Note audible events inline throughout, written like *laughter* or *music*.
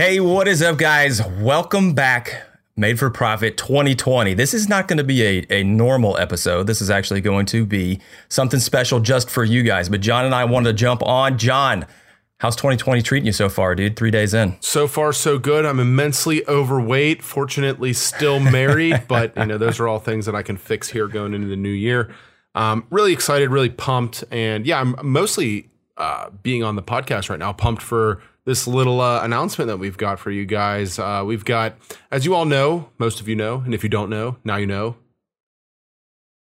Hey, what is up, guys? Welcome back. Made for Profit 2020. This is not going to be a, a normal episode. This is actually going to be something special just for you guys. But John and I wanted to jump on. John, how's 2020 treating you so far, dude? Three days in. So far, so good. I'm immensely overweight. Fortunately, still married, *laughs* but you know those are all things that I can fix here going into the new year. Um, really excited, really pumped, and yeah, I'm mostly uh, being on the podcast right now. Pumped for this little uh, announcement that we've got for you guys. Uh, we've got, as you all know, most of you know, and if you don't know, now you know.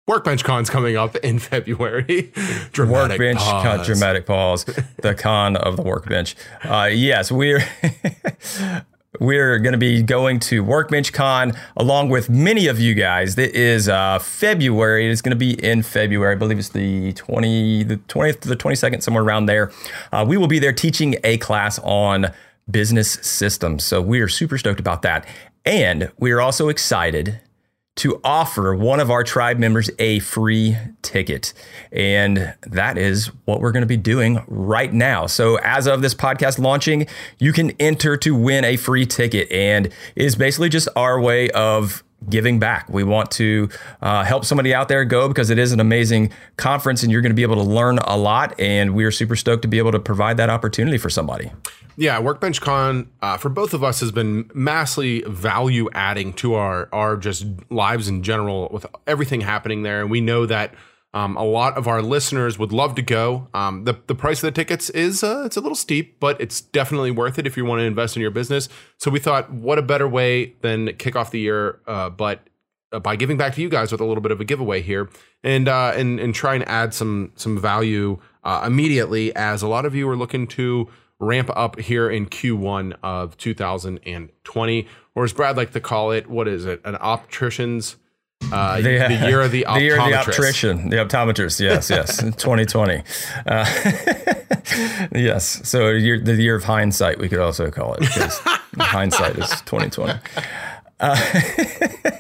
Workbench Con's coming up in *laughs* February. dramatic workbench pause. Con, dramatic pause. the *laughs* con of the workbench. Uh, yes, we're *laughs* we're going to be going to Workbench Con along with many of you guys. It is uh, February. It's going to be in February. I believe it's the 20, the 20th to the 22nd, somewhere around there. Uh, we will be there teaching a class on business systems. So we are super stoked about that. And we are also excited to offer one of our tribe members a free ticket. And that is what we're going to be doing right now. So, as of this podcast launching, you can enter to win a free ticket. And is basically just our way of giving back. We want to uh, help somebody out there go because it is an amazing conference and you're going to be able to learn a lot. And we are super stoked to be able to provide that opportunity for somebody. Yeah, Workbench Con uh, for both of us has been massively value adding to our our just lives in general with everything happening there, and we know that um, a lot of our listeners would love to go. Um, the the price of the tickets is uh, it's a little steep, but it's definitely worth it if you want to invest in your business. So we thought, what a better way than kick off the year, uh, but uh, by giving back to you guys with a little bit of a giveaway here, and uh, and and try and add some some value uh, immediately, as a lot of you are looking to ramp up here in Q1 of 2020, or as Brad like to call it, what is it? An optician's uh, the, the, year of the optometrist. The year of the optician, the optometrist. Yes, *laughs* yes, 2020. Uh, *laughs* yes, so year, the year of hindsight, we could also call it because *laughs* hindsight is 2020. Uh,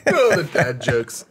oh, the dad jokes.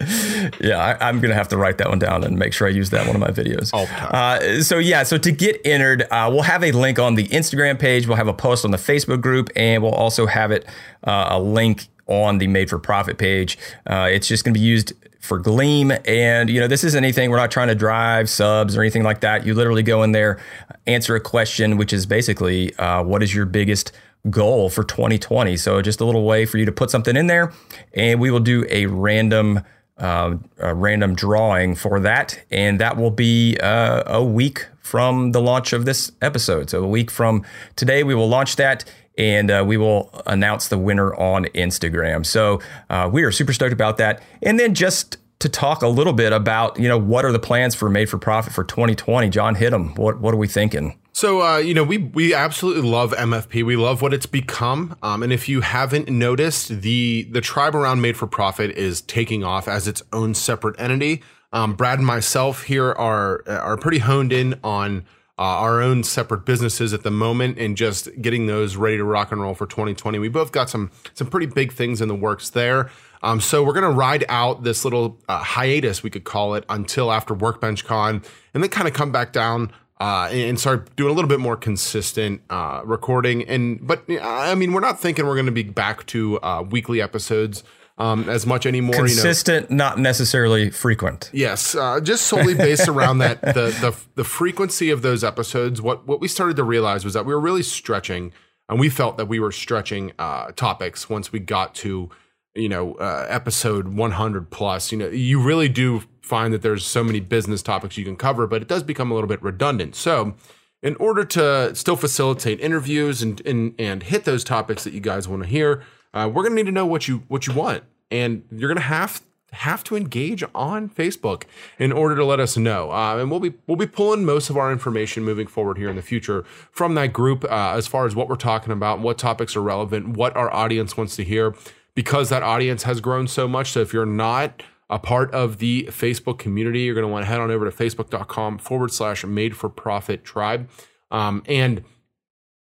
Yeah, I, am gonna have to write that one down and make sure I use that one of my videos. All. Uh, so yeah, so to get entered, uh, we'll have a link on the Instagram page. We'll have a post on the Facebook group, and we'll also have it uh, a link on the Made for Profit page. Uh, it's just gonna be used for Gleam. And, you know, this isn't anything, we're not trying to drive subs or anything like that. You literally go in there, answer a question, which is basically, uh, what is your biggest goal for 2020. So just a little way for you to put something in there, and we will do a random. Uh, a random drawing for that, and that will be uh, a week from the launch of this episode. So, a week from today, we will launch that and uh, we will announce the winner on Instagram. So, uh, we are super stoked about that. And then just to talk a little bit about, you know, what are the plans for Made for Profit for 2020? John, hit them. What, what are we thinking? So uh, you know, we we absolutely love MFP. We love what it's become. Um, and if you haven't noticed, the the tribe around Made for Profit is taking off as its own separate entity. Um, Brad and myself here are are pretty honed in on uh, our own separate businesses at the moment and just getting those ready to rock and roll for 2020. We both got some some pretty big things in the works there. Um, so we're gonna ride out this little uh, hiatus, we could call it, until after Workbench Con, and then kind of come back down uh, and start doing a little bit more consistent uh, recording. And but I mean, we're not thinking we're going to be back to uh, weekly episodes. Um, as much anymore. Consistent, you know. not necessarily frequent. Yes, uh, just solely based around that *laughs* the, the the frequency of those episodes. What what we started to realize was that we were really stretching, and we felt that we were stretching uh, topics once we got to you know uh, episode 100 plus. You know, you really do find that there's so many business topics you can cover, but it does become a little bit redundant. So, in order to still facilitate interviews and and, and hit those topics that you guys want to hear, uh, we're gonna need to know what you what you want, and you're gonna have have to engage on Facebook in order to let us know. Uh, and we'll be we'll be pulling most of our information moving forward here in the future from that group uh, as far as what we're talking about, what topics are relevant, what our audience wants to hear, because that audience has grown so much. So if you're not a part of the Facebook community, you're going to want to head on over to facebook.com forward slash made for profit tribe. Um, and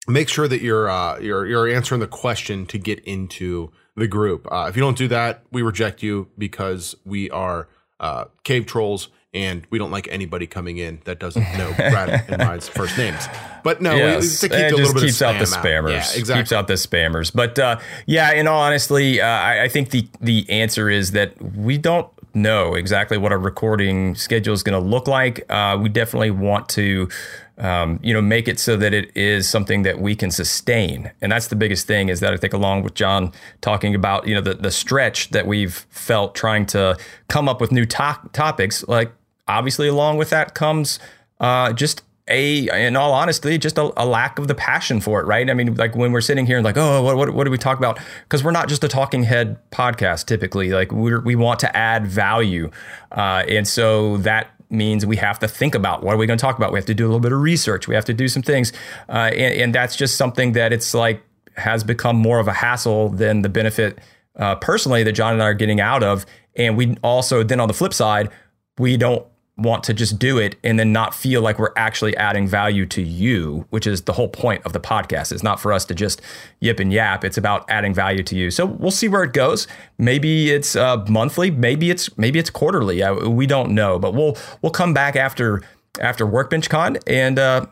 make sure that you're, uh, you're, you're answering the question to get into the group. Uh, if you don't do that, we reject you because we are uh, cave trolls and we don't like anybody coming in that doesn't *laughs* know Brad and Ryan's first names. But no, yes, it just keeps out the spammers. Yeah, exactly. Keeps out the spammers. But uh, yeah, in all honesty, uh, I, I think the the answer is that we don't know exactly what our recording schedule is going to look like. Uh, we definitely want to, um, you know, make it so that it is something that we can sustain, and that's the biggest thing. Is that I think along with John talking about, you know, the the stretch that we've felt trying to come up with new to- topics, like obviously along with that comes uh, just a, in all honesty, just a, a, lack of the passion for it, right? I mean, like when we're sitting here and like, oh, what, what, what do we talk about? Because we're not just a talking head podcast typically. Like we we want to add value, uh, and so that means we have to think about what are we going to talk about. We have to do a little bit of research. We have to do some things, uh, and, and, that's just something that it's like has become more of a hassle than the benefit uh, personally that John and I are getting out of. And we also then on the flip side, we don't want to just do it and then not feel like we're actually adding value to you, which is the whole point of the podcast. It's not for us to just yip and yap. It's about adding value to you. So we'll see where it goes. Maybe it's uh, monthly. Maybe it's maybe it's quarterly. Uh, we don't know, but we'll we'll come back after after Workbench Con and. Uh,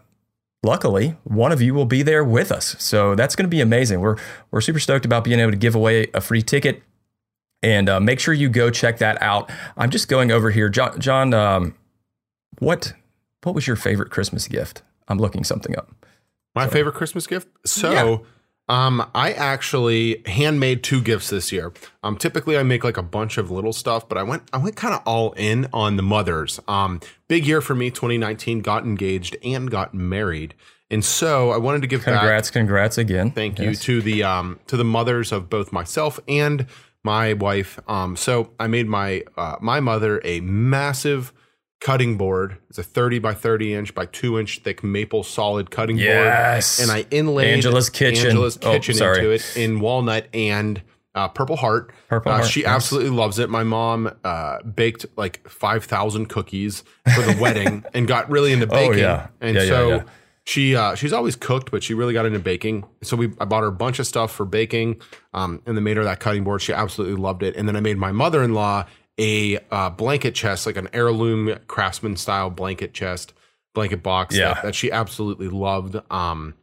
luckily, one of you will be there with us. So that's going to be amazing. We're we're super stoked about being able to give away a free ticket and uh, make sure you go check that out. I'm just going over here, John. John um, what what was your favorite Christmas gift? I'm looking something up. My so. favorite Christmas gift. So. Yeah. Um, I actually handmade two gifts this year. Um, typically I make like a bunch of little stuff, but I went I went kind of all in on the mothers. Um, big year for me. 2019 got engaged and got married, and so I wanted to give congrats, back, congrats again. Thank yes. you to the um to the mothers of both myself and my wife. Um, so I made my uh, my mother a massive cutting board. It's a 30 by 30 inch by two inch thick maple solid cutting yes. board. And I inlaid Angela's kitchen, Angela's oh, kitchen oh, into it in walnut and uh, Purple Heart. Purple uh, Heart. She absolutely loves it. My mom uh, baked like 5,000 cookies for the *laughs* wedding and got really into baking. Oh, yeah. And yeah, so yeah. She uh, she's always cooked, but she really got into baking. So we I bought her a bunch of stuff for baking um, and then made her that cutting board. She absolutely loved it. And then I made my mother in law a uh, blanket chest, like an heirloom craftsman style blanket chest, blanket box yeah. that, that she absolutely loved. Um,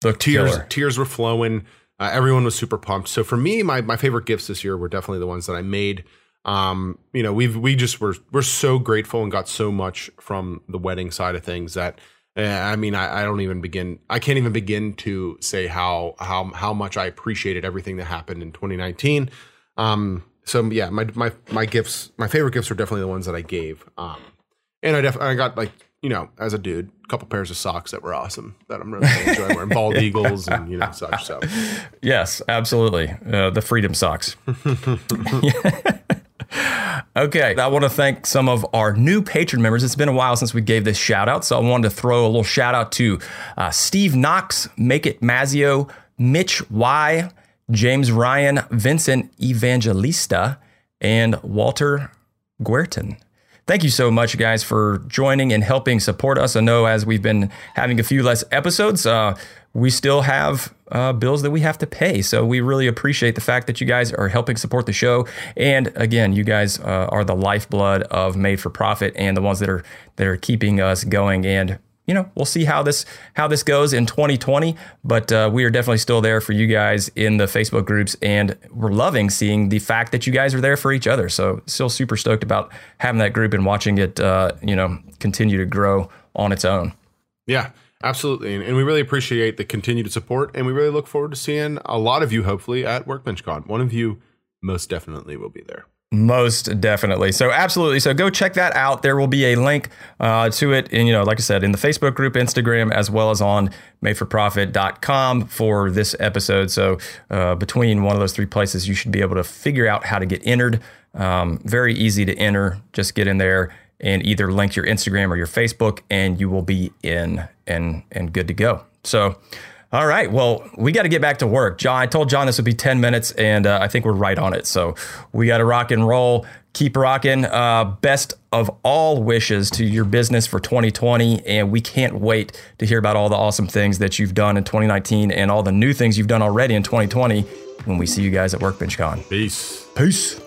the tears, killer. tears were flowing. Uh, everyone was super pumped. So for me, my my favorite gifts this year were definitely the ones that I made. Um, you know, we've we just were we're so grateful and got so much from the wedding side of things that I mean, I, I, don't even begin. I can't even begin to say how how how much I appreciated everything that happened in 2019. Um, so yeah, my my my gifts, my favorite gifts are definitely the ones that I gave. Um, and I definitely I got like you know as a dude, a couple pairs of socks that were awesome that I'm really enjoying wearing bald *laughs* eagles and you know such. So yes, absolutely, uh, the freedom socks. *laughs* *laughs* Okay, I want to thank some of our new patron members. It's been a while since we gave this shout out, so I wanted to throw a little shout out to uh, Steve Knox, Make It Mazio, Mitch Y, James Ryan, Vincent Evangelista, and Walter Guertin. Thank you so much, guys, for joining and helping support us. I know as we've been having a few less episodes, uh, we still have uh, bills that we have to pay. So we really appreciate the fact that you guys are helping support the show. And again, you guys uh, are the lifeblood of Made for Profit and the ones that are that are keeping us going. And you know, we'll see how this how this goes in 2020. But uh, we are definitely still there for you guys in the Facebook groups, and we're loving seeing the fact that you guys are there for each other. So still super stoked about having that group and watching it, uh, you know, continue to grow on its own. Yeah. Absolutely. And, we really appreciate the continued support. And we really look forward to seeing a lot of you, hopefully, at WorkbenchCon. One of you most definitely will be there. Most definitely. So absolutely. So go check that out. There will be a link uh, to it, and you know, like I said, in the Facebook group, Instagram, as well as on madeforprofit.com for this episode. So uh, between one of those three places, you should be able to figure out how to get entered. Um, very easy to enter. Just get in there and either link your Instagram or your Facebook, and you will be in and and good to go. So. All right. Well, we got to get back to work. John, I told John this would be 10 minutes, and uh, I think we're right on it. So we got to rock and roll. Keep rocking. Uh, best of all wishes to your business for 2020. And we can't wait to hear about all the awesome things that you've done in 2019 and all the new things you've done already in 2020 when we see you guys at WorkbenchCon. Peace. Peace.